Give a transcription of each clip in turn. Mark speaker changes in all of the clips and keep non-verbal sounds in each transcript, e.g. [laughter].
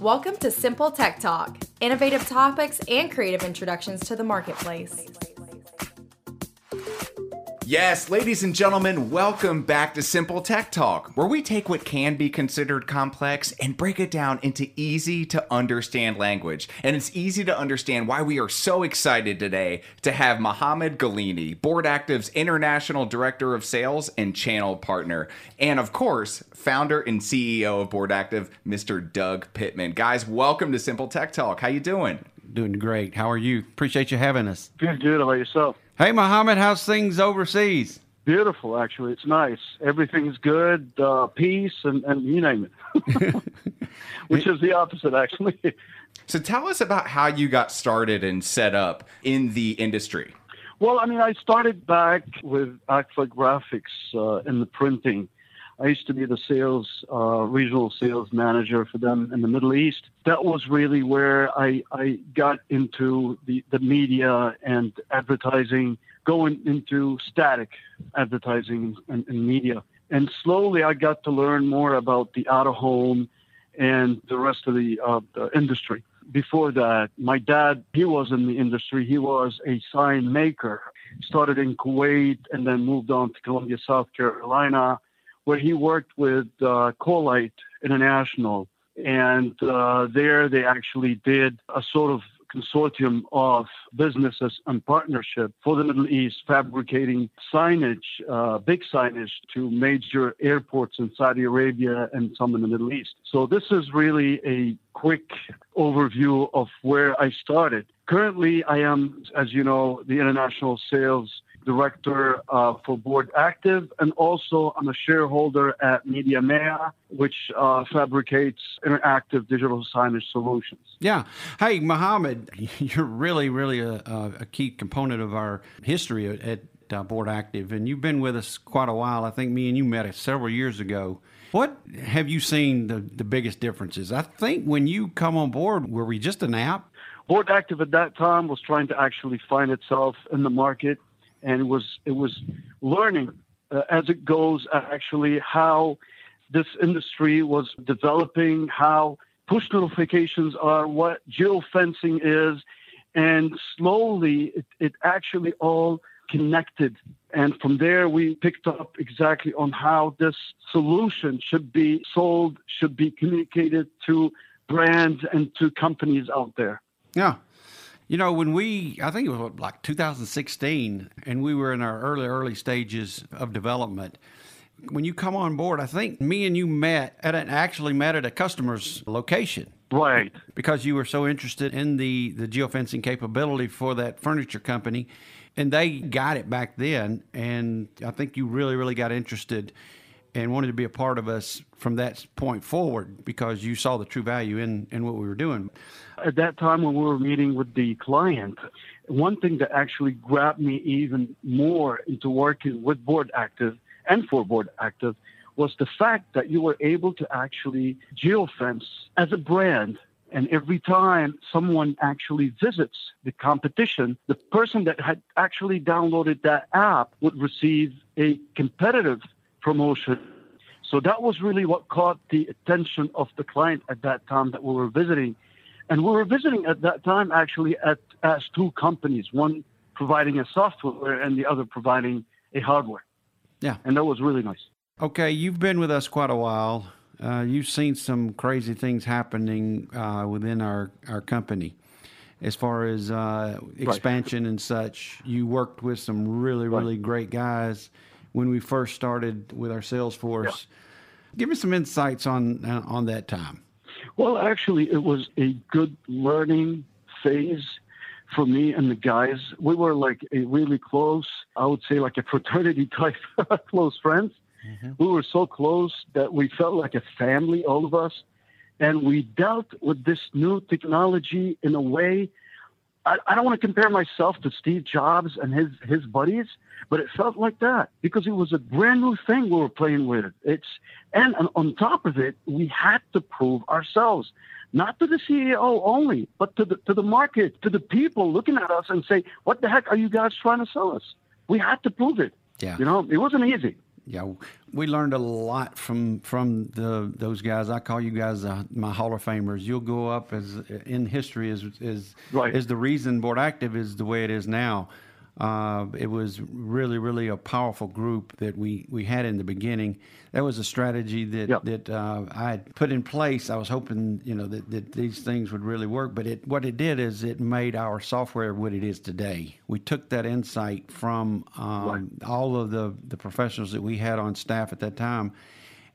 Speaker 1: Welcome to Simple Tech Talk, innovative topics and creative introductions to the marketplace.
Speaker 2: Yes, ladies and gentlemen, welcome back to Simple Tech Talk, where we take what can be considered complex and break it down into easy to understand language. And it's easy to understand why we are so excited today to have Mohamed Galini, Board Active's International Director of Sales and Channel Partner, and of course, founder and CEO of Board Active, Mr. Doug Pittman. Guys, welcome to Simple Tech Talk. How you doing?
Speaker 3: Doing great. How are you? Appreciate you having us.
Speaker 4: Good, good. How about yourself?
Speaker 3: Hey, Mohammed, how's things overseas?
Speaker 4: Beautiful, actually. It's nice. Everything's good, uh, peace, and, and you name it, [laughs] which is the opposite, actually.
Speaker 2: So tell us about how you got started and set up in the industry.
Speaker 4: Well, I mean, I started back with Agfa Graphics uh, in the printing. I used to be the sales, uh, regional sales manager for them in the Middle East. That was really where I, I got into the, the media and advertising, going into static advertising and, and media. And slowly I got to learn more about the out of home and the rest of the, uh, the industry. Before that, my dad, he was in the industry. He was a sign maker. Started in Kuwait and then moved on to Columbia, South Carolina where he worked with uh, Colite International. And uh, there they actually did a sort of consortium of businesses and partnership for the Middle East, fabricating signage, uh, big signage to major airports in Saudi Arabia and some in the Middle East. So this is really a quick overview of where I started. Currently, I am, as you know, the international sales director uh, for Board Active, and also I'm a shareholder at Media Mea, which uh, fabricates interactive digital signage solutions.
Speaker 3: Yeah. Hey, Mohammed, [laughs] you're really, really a, a key component of our history at uh, Board Active, and you've been with us quite a while. I think me and you met several years ago. What have you seen the, the biggest differences? I think when you come on board, were we just an app?
Speaker 4: Board Active at that time was trying to actually find itself in the market and it was it was learning uh, as it goes actually how this industry was developing, how push notifications are, what geofencing is, and slowly it, it actually all connected. And from there, we picked up exactly on how this solution should be sold, should be communicated to brands and to companies out there.
Speaker 3: Yeah. You know, when we, I think it was like 2016, and we were in our early, early stages of development. When you come on board, I think me and you met at an, actually met at a customer's location.
Speaker 4: Right.
Speaker 3: Because you were so interested in the, the geofencing capability for that furniture company. And they got it back then. And I think you really, really got interested and wanted to be a part of us from that point forward because you saw the true value in, in what we were doing.
Speaker 4: At that time, when we were meeting with the client, one thing that actually grabbed me even more into working with Board Active and for Board Active was the fact that you were able to actually geofence as a brand and every time someone actually visits the competition, the person that had actually downloaded that app would receive a competitive promotion. So that was really what caught the attention of the client at that time that we were visiting. And we were visiting at that time actually at as two companies, one providing a software and the other providing a hardware.
Speaker 3: Yeah.
Speaker 4: And that was really nice.
Speaker 3: Okay, you've been with us quite a while. Uh, you've seen some crazy things happening uh, within our, our company as far as uh, expansion right. and such. You worked with some really, really right. great guys when we first started with our sales force. Yeah. Give me some insights on uh, on that time.
Speaker 4: Well, actually, it was a good learning phase for me and the guys. We were like a really close, I would say, like a fraternity [laughs] type close friends. Mm-hmm. We were so close that we felt like a family, all of us. And we dealt with this new technology in a way I, I don't want to compare myself to Steve Jobs and his his buddies, but it felt like that because it was a brand new thing we were playing with. It's and, and on top of it, we had to prove ourselves, not to the CEO only, but to the to the market, to the people looking at us and say, "What the heck are you guys trying to sell us?" We had to prove it.
Speaker 3: Yeah,
Speaker 4: you know, it wasn't easy.
Speaker 3: Yeah, we learned a lot from from the those guys. I call you guys uh, my Hall of Famers. You'll go up as in history as is
Speaker 4: Right.
Speaker 3: is the reason Board Active is the way it is now. Uh, it was really, really a powerful group that we, we had in the beginning. That was a strategy that
Speaker 4: Yep.
Speaker 3: that uh, I had put in place. I was hoping, you know, that, that these things would really work. But it what it did is it made our software what it is today. We took that insight from um, all of the the professionals that we had on staff at that time,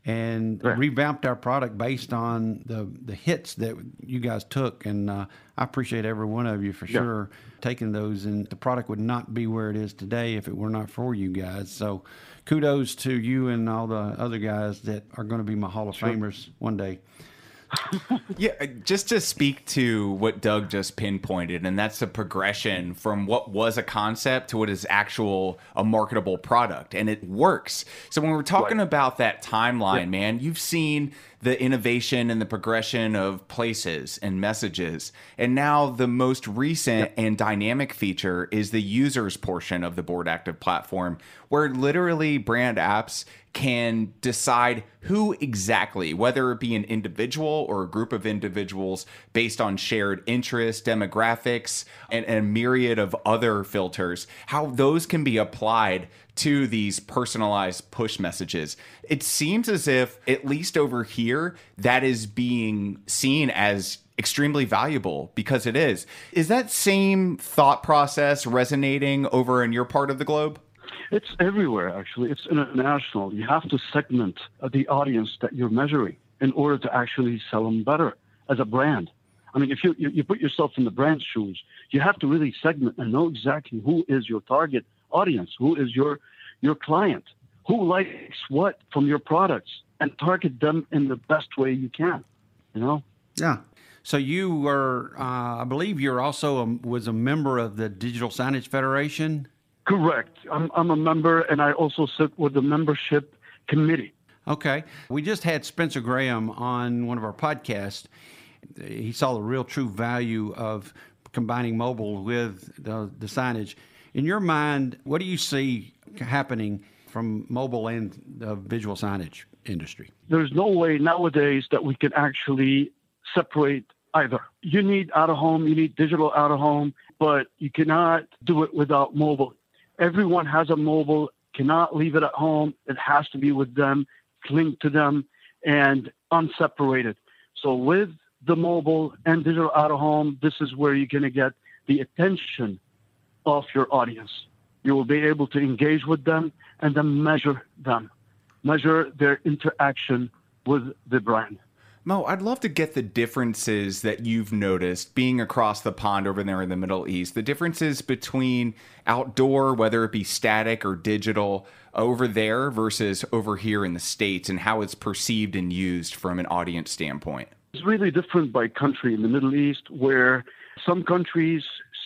Speaker 3: and
Speaker 4: Right.
Speaker 3: revamped our product based on the the hits that you guys took. And uh, I appreciate every one of you for
Speaker 4: Yeah.
Speaker 3: sure taking those. And the product would not be where it is today if it were not for you guys. So kudos to you and all the other guys that are going to be my Hall of Famers one day.
Speaker 2: Yeah, uh, just to speak to what Doug just pinpointed, and that's the progression from what was a concept to what is actual a marketable product, and it works. So when we're talking
Speaker 4: Right.
Speaker 2: about that timeline, man, you've seen the innovation and the progression of places and messages, and now the most recent and dynamic feature is the users portion of the Board Active platform, where literally brand apps can decide who exactly, whether it be an individual or a group of individuals based on shared interest, demographics, and, and a myriad of other filters, how those can be applied to these personalized push messages. It seems as if, at least over here, that is being seen as extremely valuable because it is. Is that same thought process resonating over in your part of the globe?
Speaker 4: It's everywhere, actually. It's international. You have to segment uh, the audience that you're measuring in order to actually sell them better as a brand. I mean, if you, you, you put yourself in the brand's shoes, you have to really segment and know exactly who is your target audience, who is your, your client, who likes what from your products, and target them in the best way you can. You know?
Speaker 3: Yeah. So you were, uh, I believe, you're also a, was a member of the Digital Signage Federation.
Speaker 4: Correct. I'm, I'm a member, and I also sit with the membership committee.
Speaker 3: Okay. We just had Spencer Graham on one of our podcasts. He saw the real true value of combining mobile with the, the signage. In your mind, what do you see happening from mobile and the visual signage industry?
Speaker 4: there's no way nowadays that we can actually separate either. You need out of home, you need digital out of home, but you cannot do it without mobile. Everyone has a mobile, cannot leave it at home. It has to be with them, linked to them, and unseparated. So with the mobile and digital out of home, this is where you're going to get the attention of your audience. You will be able to engage with them and then measure them, measure their interaction with the brand.
Speaker 2: Mo, I'd love to get the differences that you've noticed being across the pond over there in the Middle East, the differences between outdoor, whether it be static or digital, over there versus over here in the States, and how it's perceived and used from an audience standpoint.
Speaker 4: It's really different by country in the Middle East, where some countries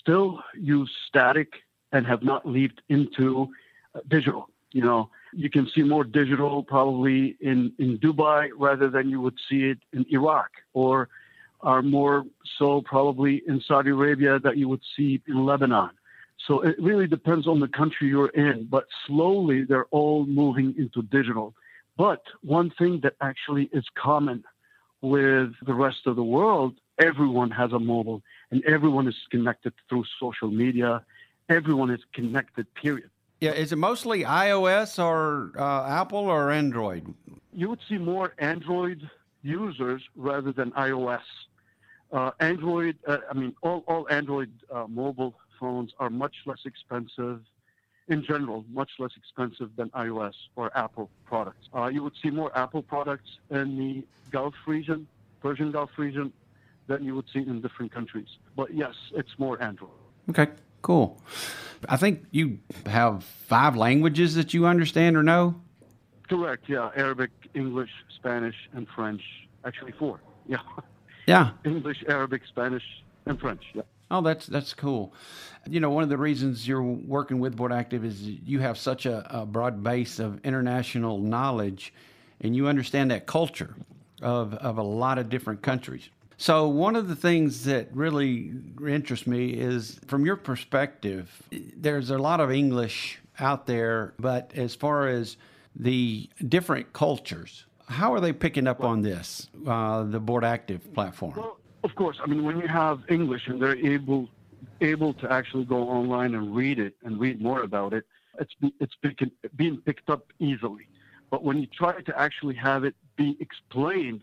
Speaker 4: still use static and have not leaped into uh, digital. You know, you can see more digital probably in, in Dubai rather than you would see it in Iraq, or are more so probably in Saudi Arabia that you would see in Lebanon. So it really depends on the country you're in, but slowly they're all moving into digital. But one thing that actually is common with the rest of the world, everyone has a mobile and everyone is connected through social media. Everyone is connected, period.
Speaker 3: Yeah, is it mostly iOS or uh, Apple or Android?
Speaker 4: You would see more Android users rather than iOS. Uh, Android, uh, I mean, all, all Android uh, mobile phones are much less expensive in general, much less expensive than iOS or Apple products. Uh, you would see more Apple products in the Gulf region, Persian Gulf region, than you would see in different countries. But yes, it's more Android.
Speaker 3: Okay, cool. I think you have five languages that you understand or know.
Speaker 4: Correct, yeah. Arabic, English, Spanish, and French. Actually, four. [laughs] Yeah.
Speaker 3: Yeah.
Speaker 4: English, Arabic, Spanish, and French. Yeah.
Speaker 3: Oh, that's that's cool. You know, one of the reasons you're working with Board Active is you have such a, a broad base of international knowledge, and you understand that culture of of a lot of different countries. So one of the things that really interests me is from your perspective, there's a lot of English out there, but as far as the different cultures. How are they picking up on this, uh, the Board Active platform?
Speaker 4: Well, of course. I mean, when you have English and they're able able to actually go online and read it and read more about it, it's it's being picked up easily. But when you try to actually have it be explained,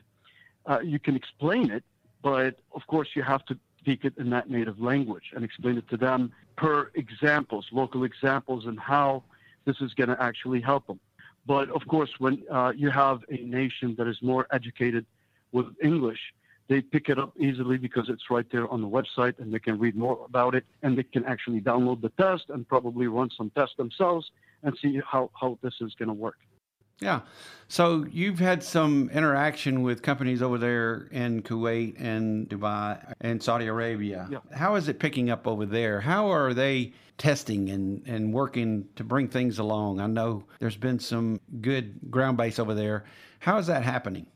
Speaker 4: uh, you can explain it, but of course you have to speak it in that native language and explain it to them per examples, local examples, and how this is going to actually help them. But of course, when uh, you have a nation that is more educated with English, they pick it up easily because it's right there on the website and they can read more about it and they can actually download the test and probably run some tests themselves and see how, how this is going to work.
Speaker 3: Yeah. So you've had some interaction with companies over there in Kuwait and Dubai and Saudi Arabia. Yeah. How is it picking up over there? How are they testing and, and working to bring things along? I know there's been some good ground base over there. How is that happening?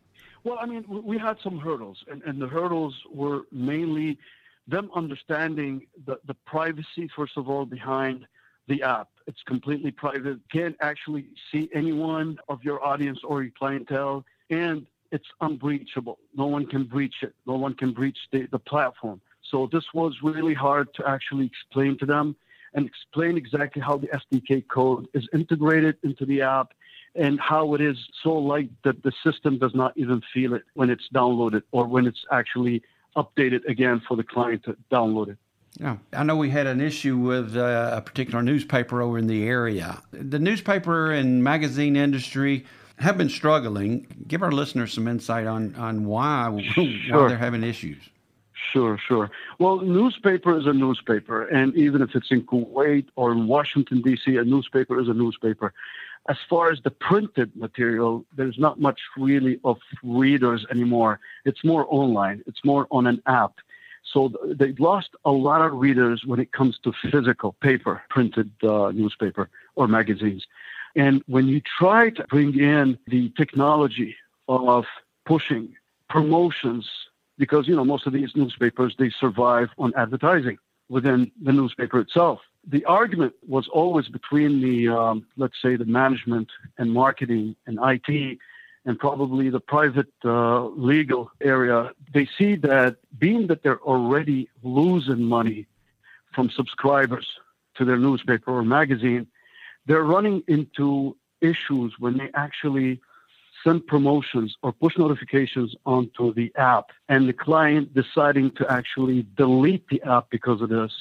Speaker 4: Well, I mean, we had some hurdles, and, and the hurdles were mainly them understanding the, the privacy, first of all, behind the app. It's completely private. Can't actually see anyone of your audience or your clientele, and it's unbreachable. No one can breach it. No one can breach the, the platform. So this was really hard to actually explain to them and explain exactly how the SDK code is integrated into the app and how it is so light that the system does not even feel it when it's downloaded or when it's actually updated again for the client to download it.
Speaker 3: Yeah, I know we had an issue with uh, a particular newspaper over in the area. The newspaper and magazine industry have been struggling. Give our listeners some insight on on why [laughs] sure. why they're having issues.
Speaker 4: Sure, sure. Well, newspaper is a newspaper, and even if it's in Kuwait or in Washington D.C., a newspaper is a newspaper. As far as the printed material, there's not much really of readers anymore. It's more online. It's more on an app so they've lost a lot of readers when it comes to physical paper, printed uh, newspaper or magazines. And when you try to bring in the technology of pushing promotions, because you know most of these newspapers they survive on advertising within the newspaper itself. The argument was always between the um, let's say the management and marketing and IT and probably the private uh, legal area, they see that being that they're already losing money from subscribers to their newspaper or magazine, they're running into issues when they actually send promotions or push notifications onto the app and the client deciding to actually delete the app because of this.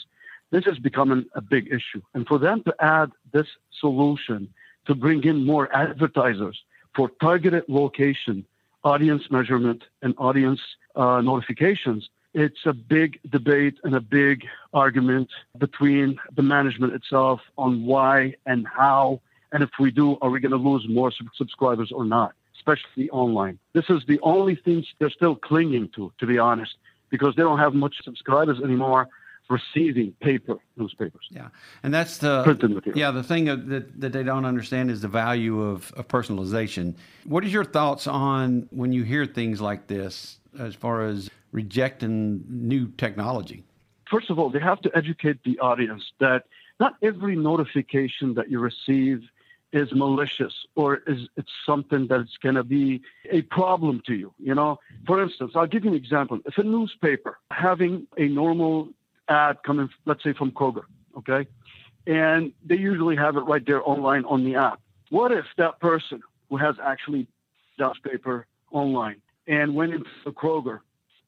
Speaker 4: This is becoming a big issue. And for them to add this solution to bring in more advertisers for targeted location, audience measurement, and audience uh, notifications, it's a big debate and a big argument between the management itself on why and how, and if we do, are we going to lose more subscribers or not, especially online. This is the only thing they're still clinging to, to be honest, because they don't have much subscribers anymore receiving paper newspapers.
Speaker 3: Yeah, and that's the printed material. Yeah, the thing that that they don't understand is the value of, of personalization. What is your thoughts on when you hear things like this, as far as rejecting new technology?
Speaker 4: First of all, they have to educate the audience that not every notification that you receive is malicious or is it's something that's going to be a problem to you you know for instance i'll give you an example if a newspaper having a normal ad coming, let's say from Kroger, okay? And they usually have it right there online on the app. What if that person who has actually just paper online and went into Kroger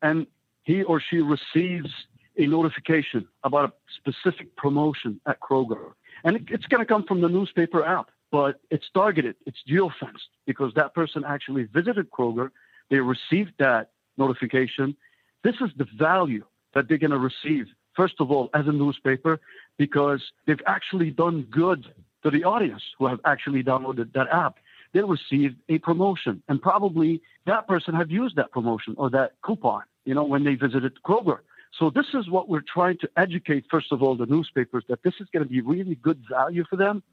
Speaker 4: and he or she receives a notification about a specific promotion at Kroger? And it, it's going to come from the newspaper app, but it's targeted, it's geofenced because that person actually visited Kroger, they received that notification. This is the value that they're going to receive first of all, as a newspaper, because they've actually done good to the audience who have actually downloaded that app. They received a promotion, and probably that person had used that promotion or that coupon, you know, when they visited Kroger. So this is what we're trying to educate, first of all, the newspapers that this is going to be really good value for them.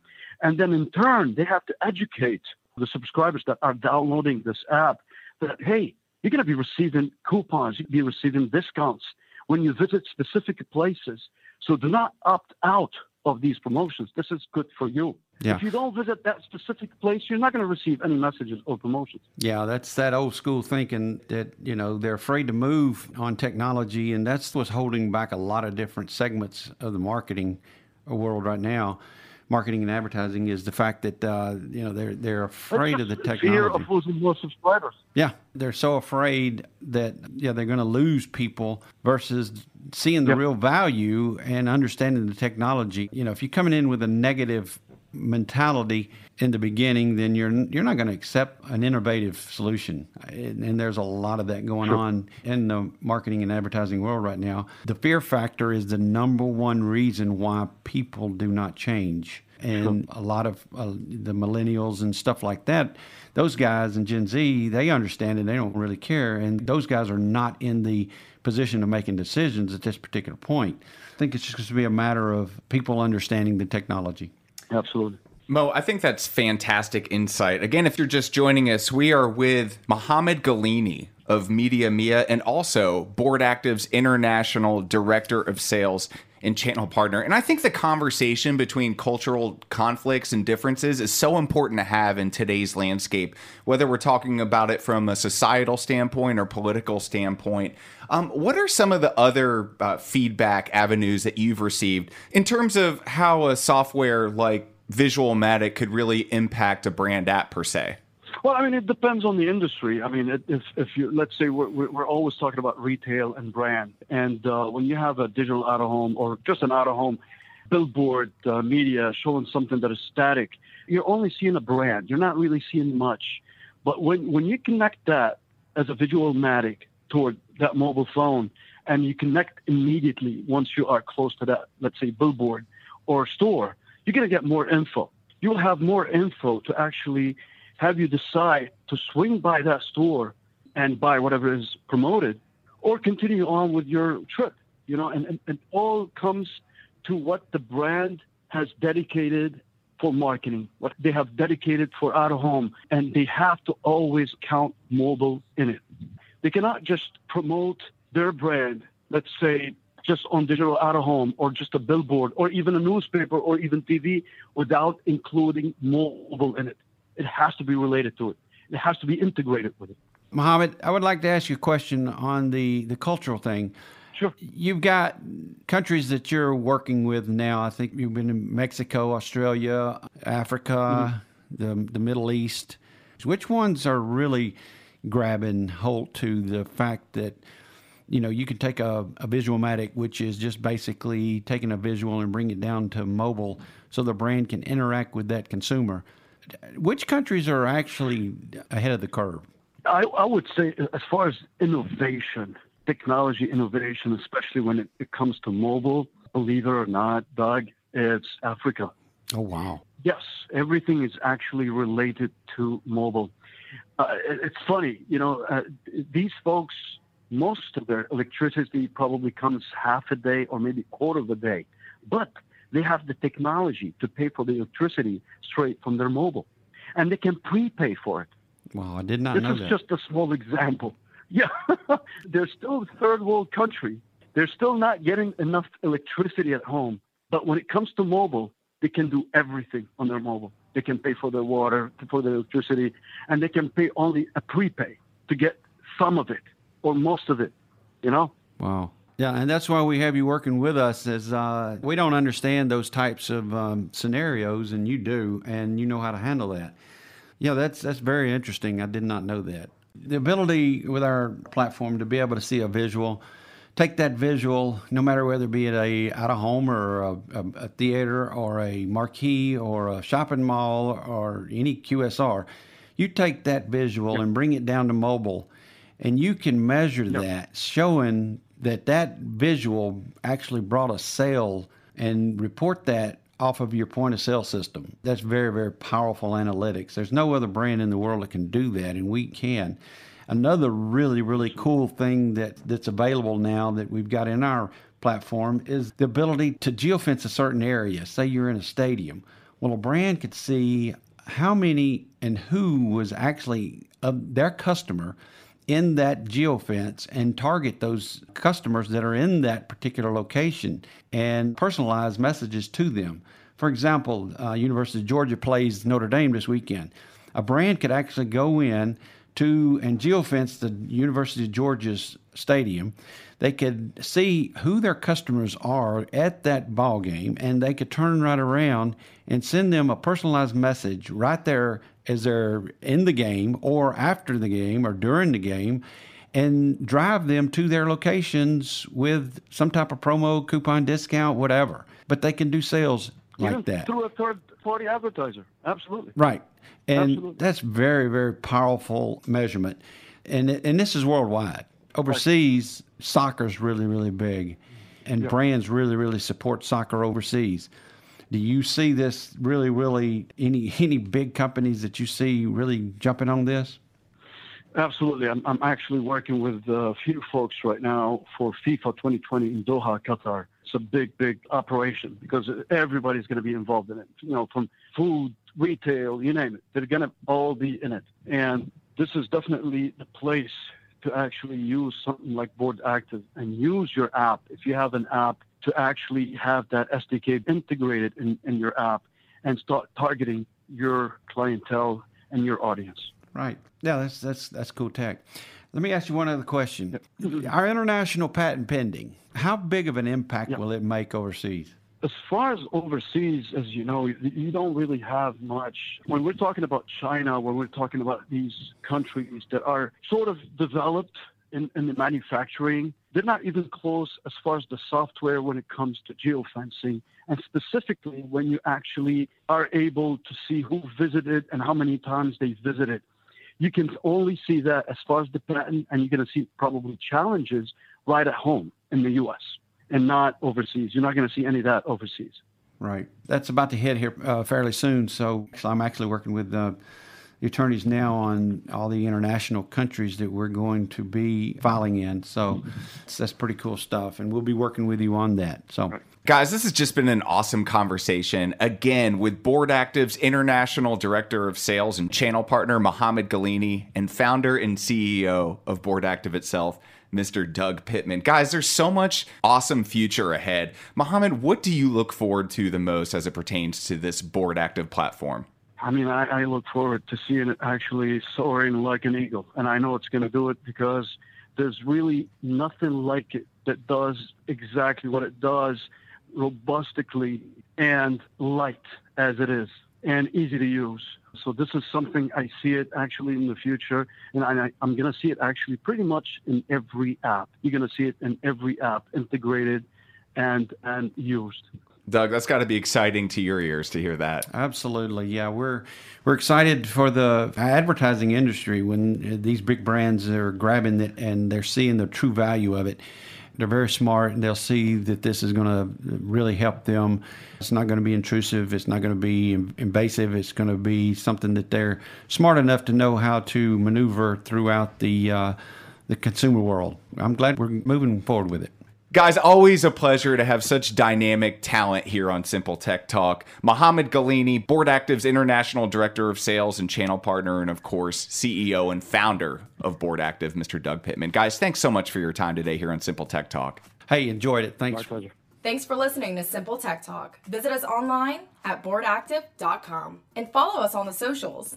Speaker 4: And then in turn, they have to educate the subscribers that are downloading this app that, hey, you're going to be receiving coupons, you're going to be receiving discounts when you visit specific places. So do not opt out of these promotions. This is good for you. Yeah. If you don't visit that specific place, you're not going to receive any messages or promotions.
Speaker 3: Yeah, that's that old school thinking that, you know, they're afraid to move on technology, and that's what's holding back a lot of different segments of the marketing world right now. Marketing and advertising is the fact that uh, you know they're they're afraid of the technology.
Speaker 4: Fear of losing more subscribers.
Speaker 3: Yeah, they're so afraid that yeah they're going to lose people versus seeing the yep. real value and understanding the technology. You know, if you're coming in with a negative mentality in the beginning, then you're you're not going to accept an innovative solution. And, and there's a lot of that going sure. on in the marketing and advertising world right now. The fear factor is the number one reason why people do not change. And sure. a lot of uh, the millennials and stuff like that, those guys and Gen Z, they understand it. They don't really care. And those guys are not in the position of making decisions at this particular point. I think it's just going to be a matter of people understanding the technology.
Speaker 4: Absolutely.
Speaker 2: Mo, I think that's fantastic insight. Again, if you're just joining us, we are with Mohammed Galini of Media Mia and also Board Active's International Director of Sales and channel partner. And I think the conversation between cultural conflicts and differences is so important to have in today's landscape, whether we're talking about it from a societal standpoint or political standpoint. Um, what are some of the other uh, feedback avenues that you've received in terms of how a software like Visualmatic could really impact a brand app per se?
Speaker 4: Well, I mean, it depends on the industry. I mean, if if you let's say we're we're always talking about retail and brand, and uh, when you have a digital out of home or just an out of home billboard uh, media showing something that is static, you're only seeing a brand. You're not really seeing much. But when when you connect that as a Visualmatic toward that mobile phone, and you connect immediately once you are close to that, let's say billboard or store, you're going to get more info. You'll have more info to actually have you decide to swing by that store and buy whatever is promoted or continue on with your trip, you know, and, and, and all comes to what the brand has dedicated for marketing, what they have dedicated for out of home, and they have to always count mobile in it. They cannot just promote their brand, let's say just on digital out of home or just a billboard or even a newspaper or even TV without including mobile in it. It has to be related to it. It has to be integrated with it.
Speaker 3: Mohammed, I would like to ask you a question on the, the cultural thing.
Speaker 4: Sure.
Speaker 3: You've got countries that you're working with now. I think you've been in Mexico, Australia, Africa, mm-hmm. the, the Middle East. Which ones are really grabbing hold to the fact that you know you can take a, a Visualmatic, which is just basically taking a visual and bring it down to mobile, so the brand can interact with that consumer which countries are actually ahead of the curve?
Speaker 4: I, I would say, as far as innovation, technology innovation, especially when it, it comes to mobile, believe it or not, Doug, it's Africa.
Speaker 3: Oh, wow.
Speaker 4: Yes, everything is actually related to mobile. Uh, it, it's funny, you know, uh, these folks, most of their electricity probably comes half a day or maybe quarter of a day. But they have the technology to pay for the electricity straight from their mobile, and they can prepay for it.
Speaker 3: Wow, I did not
Speaker 4: this
Speaker 3: know
Speaker 4: that.
Speaker 3: This
Speaker 4: is just a small example. [laughs] Yeah, [laughs] they're still a third world country. They're still not getting enough electricity at home. But when it comes to mobile, they can do everything on their mobile. They can pay for their water, for their electricity, and they can pay only a prepay to get some of it or most of it. You know?
Speaker 3: Wow. Yeah, and that's why we have you working with us. Is uh, we don't understand those types of um, scenarios, and you do, and you know how to handle that. Yeah, that's that's very interesting. I did not know that. The ability with our platform to be able to see a visual, take that visual, no matter whether it be at a out of home or a, a, a theater or a marquee or a shopping mall or any QSR, you take that visual and bring it down to mobile, and you can measure yep. that, showing that that visual actually brought a sale and report that off of your point of sale system. That's very, very powerful analytics. There's no other brand in the world that can do that, and we can. Another really, really cool thing that, that's available now that we've got in our platform is the ability to geofence a certain area. Say you're in a stadium. Well, a brand could see how many and who was actually of their customer in that geofence and target those customers that are in that particular location and personalize messages to them. For example, uh, University of Georgia plays Notre Dame this weekend. A brand could actually go in to and geofence the University of Georgia's stadium. They could see who their customers are at that ball game, and they could turn right around and send them a personalized message right there as they're in the game, or after the game, or during the game, and drive them to their locations with some type of promo, coupon, discount, whatever. But they can do sales like that
Speaker 4: through a third party advertiser. Absolutely.
Speaker 3: Right. And
Speaker 4: Absolutely.
Speaker 3: that's very, very powerful measurement. And, and this is worldwide. Overseas, soccer's really, really big. And brands really, really support soccer overseas. Do you see this really, really any [laughs] any big companies that you see really jumping on this?
Speaker 4: Absolutely. I'm, I'm actually working with a few folks right now for FIFA 2020 in Doha, Qatar. It's a big, big operation because everybody's going to be involved in it. You know, from food, retail, you name it. They're going to all be in it. And this is definitely the place to actually use something like Board Active and use your app. If you have an app, to actually have that SDK integrated in, in your app and start targeting your clientele and your audience.
Speaker 3: Right. Yeah, that's that's that's cool tech. Let me ask you one other question. Our mm-hmm. international patent pending, how big of an impact
Speaker 4: Yeah.
Speaker 3: will it make overseas?
Speaker 4: As far as overseas, as you know, you- you don't really have much. When we're talking about China, when we're talking about these countries that are sort of developed in, in the manufacturing, they're not even close as far as the software when it comes to geofencing. And specifically, when you actually are able to see who visited and how many times they visited. You can only see that as far as the patent, and you're going to see probably challenges right at home in the U.S. and not overseas. You're not going to see any of that overseas.
Speaker 3: Right. That's about to hit here uh, fairly soon. So, so I'm actually working with uh, the attorneys now on all the international countries that we're going to be filing in. So that's, pretty cool stuff. And we'll be working with you on that. So,
Speaker 2: Guys, this has just been an awesome conversation. Again, with Board Active's International Director of Sales and Channel Partner, Mohammed Galini, and founder and CEO of Board Active itself, Mr. Doug Pittman. Guys, there's so much awesome future ahead. Mohammed, what do you look forward to the most as it pertains to this Board Active platform?
Speaker 4: I mean, I, I look forward to seeing it actually soaring like an eagle. And I know it's going to do it because there's really nothing like it that does exactly what it does robustically and light as it is and easy to use. So this is something I see it actually in the future, and I, I'm going to see it actually pretty much in every app. You're going to see it in every app integrated and and used.
Speaker 2: Doug, that's got to be exciting to your ears to hear that.
Speaker 3: absolutely. Yeah, we're we're excited for the advertising industry when these big brands are grabbing it and they're seeing the true value of it. They're very smart and they'll see that this is going to really help them. It's not going to be intrusive. It's not going to be invasive. It's going to be something that they're smart enough to know how to maneuver throughout the uh, the consumer world. I'm glad we're moving forward with it.
Speaker 2: Guys, always a pleasure to have such dynamic talent here on Simple Tech Talk. Mohammed Galini, Board Active's International Director of Sales and Channel Partner, and of course, CEO and founder of Board Active, Mr. Doug Pittman. Guys, thanks so much for your time today here on Simple Tech Talk.
Speaker 3: Hey, enjoyed it. Thanks.
Speaker 4: My pleasure.
Speaker 1: Thanks for listening to Simple Tech Talk. Visit us online at boardactive.com and follow us on the socials.